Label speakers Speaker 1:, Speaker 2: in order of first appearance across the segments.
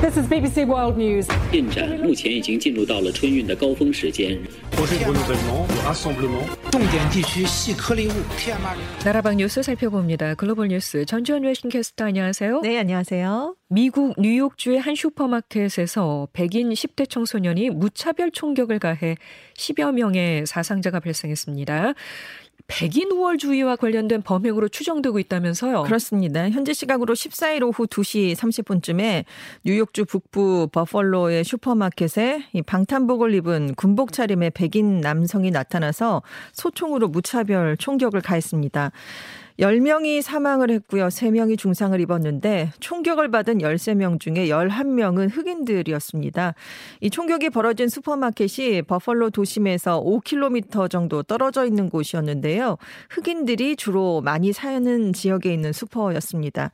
Speaker 1: This is BBC World News.
Speaker 2: 进展目前已经进入到了春运的高峰时间。
Speaker 3: 重点地区细颗粒物 PM2.5。
Speaker 4: 나라방 뉴스 살펴봅니다. 글로벌 뉴스 전주현 웨싱캐스터 안녕하세요.
Speaker 5: 네, 안녕하세요.
Speaker 4: 미국 뉴욕주의 한 슈퍼마켓에서 백인 10대 청소년이 무차별 총격을 가해 10여 명의 사상자가 발생했습니다. 백인 우월주의와 관련된 범행으로 추정되고 있다면서요?
Speaker 5: 그렇습니다. 현재 시각으로 14일 오후 2시 30분쯤에 뉴욕주 북부 버펄로의 슈퍼마켓에 이 방탄복을 입은 군복 차림의 백인 남성이 나타나서 소총으로 무차별 총격을 가했습니다. 10명이 사망을 했고요. 3명이 중상을 입었는데 총격을 받은 13명 중에 11명은 흑인들이었습니다. 이 총격이 벌어진 슈퍼마켓이 버펄로 도심에서 5km 정도 떨어져 있는 곳이었는데요. 흑인들이 주로 많이 사는 지역에 있는 슈퍼였습니다.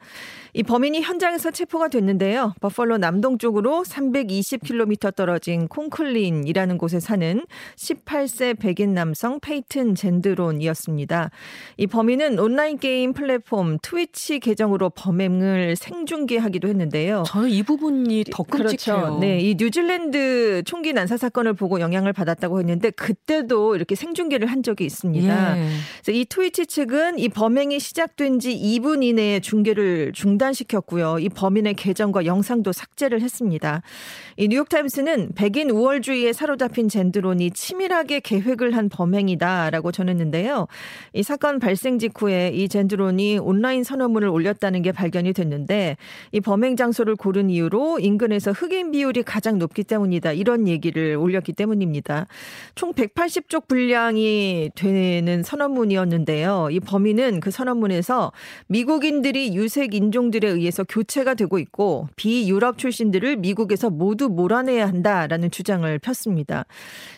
Speaker 5: 이 범인이 현장에서 체포가 됐는데요. 버펄로 남동쪽으로 320km 떨어진 콩클린이라는 곳에 사는 18세 백인 남성 페이튼 젠드론이었습니다. 이 범인은 온라인 게임 플랫폼 트위치 계정으로 범행을 생중계하기도 했는데요.
Speaker 4: 저는 이 부분이 더 끔찍해요.
Speaker 5: 그렇죠. 네, 이 뉴질랜드 총기 난사 사건을 보고 영향을 받았다고 했는데 그때도 이렇게 생중계를 한 적이 있습니다.
Speaker 4: 예.
Speaker 5: 그래서 이 트위치 측은 이 범행이 시작된 지 2분 이내에 중계를 중단시켰고요. 이 범인의 계정과 영상도 삭제를 했습니다. 이 뉴욕타임스는 백인 우월주의에 사로잡힌 젠드론이 치밀하게 계획을 한 범행이다라고 전했는데요. 이 사건 발생 직후에 이 젠드론이 온라인 선언문을 올렸다는 게 발견이 됐는데 이 범행 장소를 고른 이유로 인근에서 흑인 비율이 가장 높기 때문이다. 이런 얘기를 올렸기 때문입니다. 총 180쪽 분량이 되는 선언문이었는데요. 이 범인은 그 선언문에서 미국인들이 유색 인종들에 의해서 교체가 되고 있고 비유럽 출신들을 미국에서 모두 몰아내야 한다라는 주장을 폈습니다.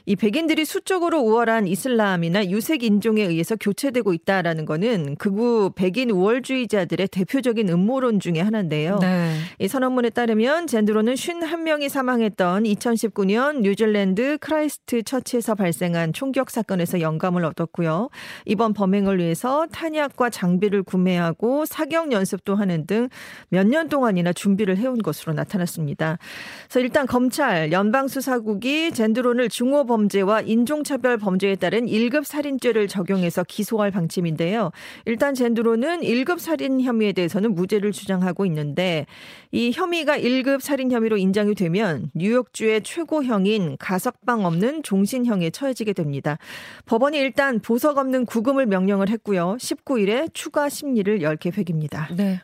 Speaker 5: 이 백인들이 수적으로 우월한 이슬람이나 유색 인종에 의해서 교체되고 있다라는 거는 극우 백인 우월주의자들의 대표적인 음모론 중의 하나인데요.
Speaker 4: 네.
Speaker 5: 이 선언문에 따르면 젠드론은 51명이 사망했던 2019년 뉴질랜드 크라이스트 처치에서 발생한 총격 사건에서 영감을 얻었고요. 이번 범행을 위해서 탄약과 장비를 구매하고 사격 연습도 하는 등 몇 년 동안이나 준비를 해온 것으로 나타났습니다. 그래서 일단 검찰 연방수사국이 젠드론을 중호 범죄와 인종차별 범죄에 따른 1급 살인죄를 적용해서 기소할 방침인데요. 일단 젠드로는 1급 살인 혐의에 대해서는 무죄를 주장하고 있는데 이 혐의가 1급 살인 혐의로 인정이 되면 뉴욕주의 최고형인 가석방 없는 종신형에 처해지게 됩니다. 법원이 일단 보석 없는 구금을 명령을 했고요. 19일에 추가 심리를 열 계획입니다.
Speaker 4: 네.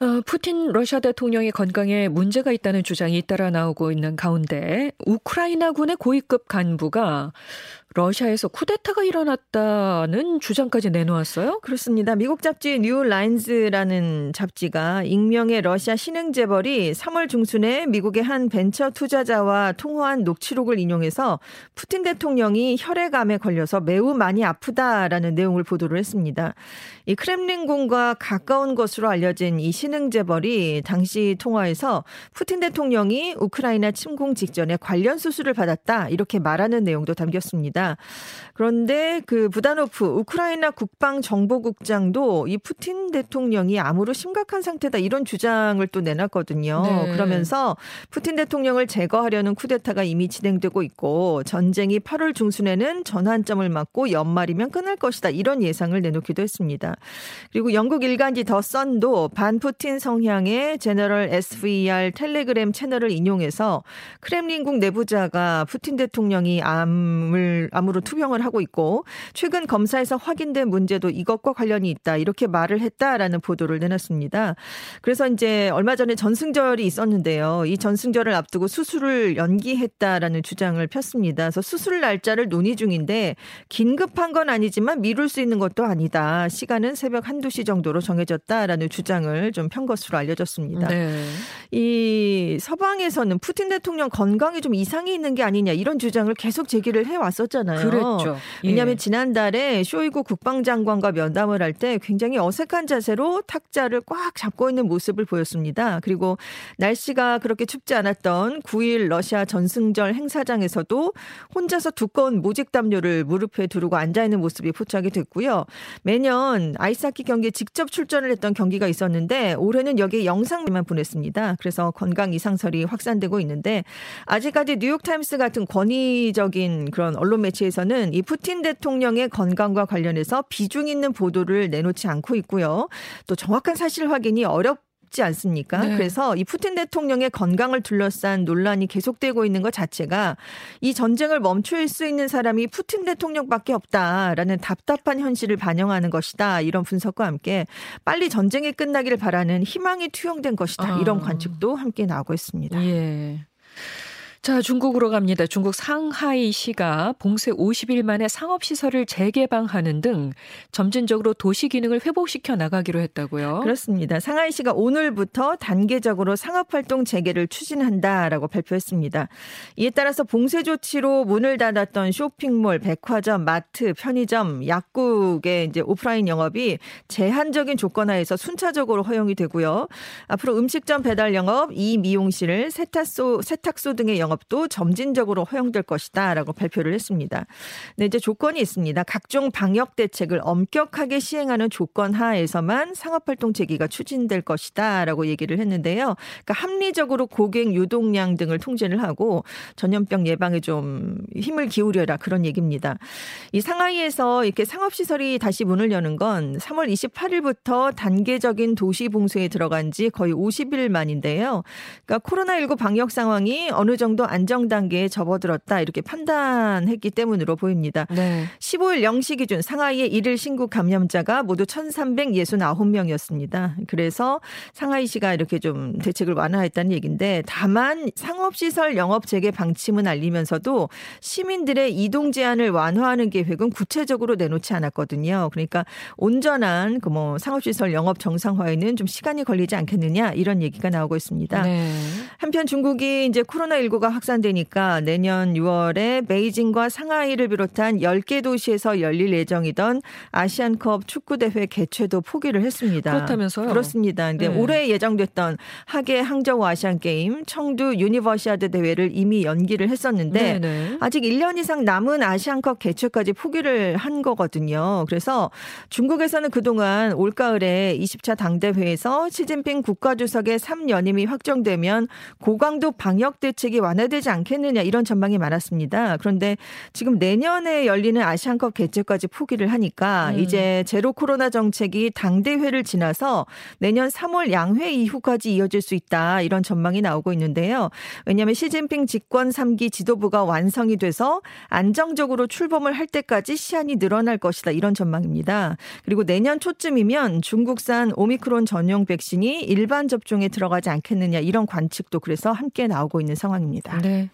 Speaker 4: 어, 푸틴 러시아 대통령의 건강에 문제가 있다는 주장이 잇따라 나오고 있는 가운데 우크라이나군의 고위급 간부가 러시아에서 쿠데타가 일어났다는 주장까지 내놓았어요?
Speaker 5: 그렇습니다. 미국 잡지 뉴 라인즈라는 잡지가 익명의 러시아 신흥 재벌이 3월 중순에 미국의 한 벤처 투자자와 통화한 녹취록을 인용해서 푸틴 대통령이 혈액암에 걸려서 매우 많이 아프다라는 내용을 보도를 했습니다. 이 크렘린궁과 가까운 것으로 알려진 이신 흥 재벌이 당시 통화에서 푸틴 대통령이 우크라이나 침공 직전에 관련 수술을 받았다 이렇게 말하는 내용도 담겼습니다. 그런데 그 부다노프 우크라이나 국방정보국장도 이 푸틴 대통령이 암으로 심각한 상태다 이런 주장을 또 내놨거든요.
Speaker 4: 네.
Speaker 5: 그러면서 푸틴 대통령을 제거하려는 쿠데타가 이미 진행되고 있고 전쟁이 8월 중순에는 전환점을 맞고 연말이면 끝날 것이다 이런 예상을 내놓기도 했습니다. 그리고 영국 일간지 더 선도 반푸 틴 성향의 제너럴 SVR 텔레그램 채널을 인용해서 크렘린궁 내부자가 푸틴 대통령이 암을 암으로 투병을 하고 있고 최근 검사에서 확인된 문제도 이것과 관련이 있다 이렇게 말을 했다라는 보도를 내놨습니다. 그래서 이제 얼마 전에 전승절이 있었는데요. 이 전승절을 앞두고 수술을 연기했다라는 주장을 폈습니다. 그래서 수술 날짜를 논의 중인데 긴급한 건 아니지만 미룰 수 있는 것도 아니다. 시간은 새벽 한두 시 정도로 정해졌다라는 주장을 좀편 것으로 알려졌습니다.
Speaker 4: 네.
Speaker 5: 이 서방에서는 푸틴 대통령 건강에 좀 이상이 있는 게 아니냐 이런 주장을 계속 제기를 해 왔었잖아요.
Speaker 4: 그랬죠.
Speaker 5: 예. 왜냐하면 지난달에 쇼이구 국방장관과 면담을 할 때 굉장히 어색한 자세로 탁자를 꽉 잡고 있는 모습을 보였습니다. 그리고 날씨가 그렇게 춥지 않았던 9일 러시아 전승절 행사장에서도 혼자서 두꺼운 모직 담요를 무릎에 두르고 앉아 있는 모습이 포착이 됐고요. 매년 아이스하키 경기에 직접 출전을 했던 경기가 있었는데 올해는 여기에 영상만 보냈습니다. 그래서 건강 이상 설이 확산되고 있는데 아직까지 뉴욕타임스 같은 권위적인 그런 언론 매체에서는 이 푸틴 대통령의 건강과 관련해서 비중 있는 보도를 내놓지 않고 있고요. 또 정확한 사실 확인이 어렵 지 않습니까? 네. 그래서 이 푸틴 대통령의 건강을 둘러싼 논란이 계속되고 있는 것 자체가 이 전쟁을 멈출 수 있는 사람이 푸틴 대통령밖에 없다라는 답답한 현실을 반영하는 것이다. 이런 분석과 함께 빨리 전쟁이 끝나기를 바라는 희망이 투영된 것이다. 이런 아. 관측도 함께 나오고 있습니다.
Speaker 4: 예. 자, 중국으로 갑니다. 중국 상하이시가 봉쇄 50일 만에 상업시설을 재개방하는 등 점진적으로 도시 기능을 회복시켜 나가기로 했다고요.
Speaker 5: 그렇습니다. 상하이시가 오늘부터 단계적으로 상업활동 재개를 추진한다라고 발표했습니다. 이에 따라서 봉쇄 조치로 문을 닫았던 쇼핑몰, 백화점, 마트, 편의점, 약국의 이제 오프라인 영업이 제한적인 조건 하에서 순차적으로 허용이 되고요. 앞으로 음식점 배달 영업, 이 미용실, 세탁소, 세탁소 등의 영업 영업도 점진적으로 허용될 것이다라고 발표를 했습니다. 네, 이제 조건이 있습니다. 각종 방역 대책을 엄격하게 시행하는 조건 하에서만 상업 활동 재개가 추진될 것이다라고 얘기를 했는데요. 그러니까 합리적으로 고객 유동량 등을 통제를 하고 전염병 예방에 좀 힘을 기울여라 그런 얘기입니다. 이 상하이에서 이렇게 상업 시설이 다시 문을 여는 건 3월 28일부터 단계적인 도시 봉쇄에 들어간 지 거의 50일 만인데요. 그러니까 코로나19 방역 상황이 어느 정도 정도 안정 단계에 접어들었다 이렇게 판단했기 때문으로 보입니다. 네. 15일 0시 기준 상하이의 일일 신고 감염자가 모두 1,369명이었습니다. 그래서 상하이시가 이렇게 좀 대책을 완화했다는 얘기인데 다만 상업시설 영업 재개 방침은 알리면서도 시민들의 이동 제한을 완화하는 계획은 구체적으로 내놓지 않았거든요. 그러니까 온전한 그 뭐 상업시설 영업 정상화에는 좀 시간이 걸리지 않겠느냐 이런 얘기가 나오고 있습니다. 네. 한편 중국이 이제 코로나19가 인구가 확산되니까 내년 6월에 베이징과 상하이를 비롯한 10개 도시에서 열릴 예정이던 아시안컵 축구대회 개최도 포기를 했습니다.
Speaker 4: 그렇다면서요?
Speaker 5: 그렇습니다. 근데 네. 올해 예정됐던 하계 항저우 아시안게임, 청두 유니버시아드 대회를 이미 연기를 했었는데 네네. 네. 아직 1년 이상 남은 아시안컵 개최까지 포기를 한 거거든요. 그래서 중국에서는 그동안 올가을에 20차 당대회에서 시진핑 국가주석의 3연임이 확정되면 고강도 방역 대책이 완 완화되지 않겠느냐 이런 전망이 많았습니다. 그런데 지금 내년에 열리는 아시안컵 개최까지 포기를 하니까 음. 이제 제로 코로나 정책이 당대회를 지나서 내년 3월 양회 이후까지 이어질 수 있다 이런 전망이 나오고 있는데요. 왜냐하면 시진핑 집권 3기 지도부가 완성이 돼서 안정적으로 출범을 할 때까지 시한이 늘어날 것이다 이런 전망입니다. 그리고 내년 초쯤이면 중국산 오미크론 전용 백신이 일반 접종에 들어가지 않겠느냐 이런 관측도 그래서 함께 나오고 있는 상황입니다. 네.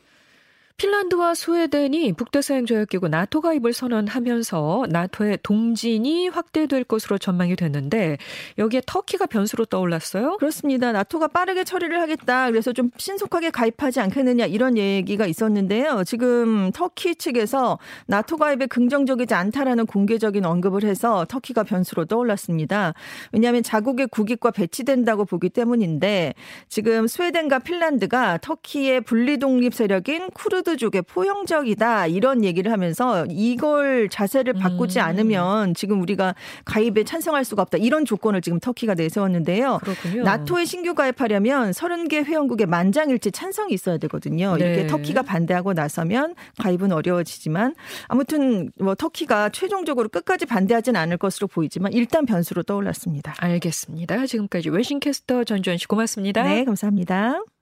Speaker 4: 핀란드와 스웨덴이 북대서양 조약 기구 나토 가입을 선언하면서 나토의 동진이 확대될 것으로 전망이 됐는데 여기에 터키가 변수로 떠올랐어요?
Speaker 5: 그렇습니다. 나토가 빠르게 처리를 하겠다. 그래서 좀 신속하게 가입하지 않겠느냐 이런 얘기가 있었는데요. 지금 터키 측에서 나토 가입에 긍정적이지 않다라는 공개적인 언급을 해서 터키가 변수로 떠올랐습니다. 왜냐하면 자국의 국익과 배치된다고 보기 때문인데 지금 스웨덴과 핀란드가 터키의 분리 독립 세력인 쿠르 쿠르드족의 포용적이다 이런 얘기를 하면서 이걸 자세를 바꾸지 음. 않으면 지금 우리가 가입에 찬성할 수가 없다 이런 조건을 지금 터키가 내세웠는데요. 그렇군요. 나토에 신규 가입하려면 30개 회원국의 만장일치 찬성이 있어야 되거든요. 네. 이렇게 터키가 반대하고 나서면 가입은 어려워지지만 아무튼 뭐 터키가 최종적으로 끝까지 반대하진 않을 것으로 보이지만 일단 변수로 떠올랐습니다.
Speaker 4: 알겠습니다. 지금까지 외신캐스터 전주현 씨 고맙습니다.
Speaker 5: 네, 감사합니다.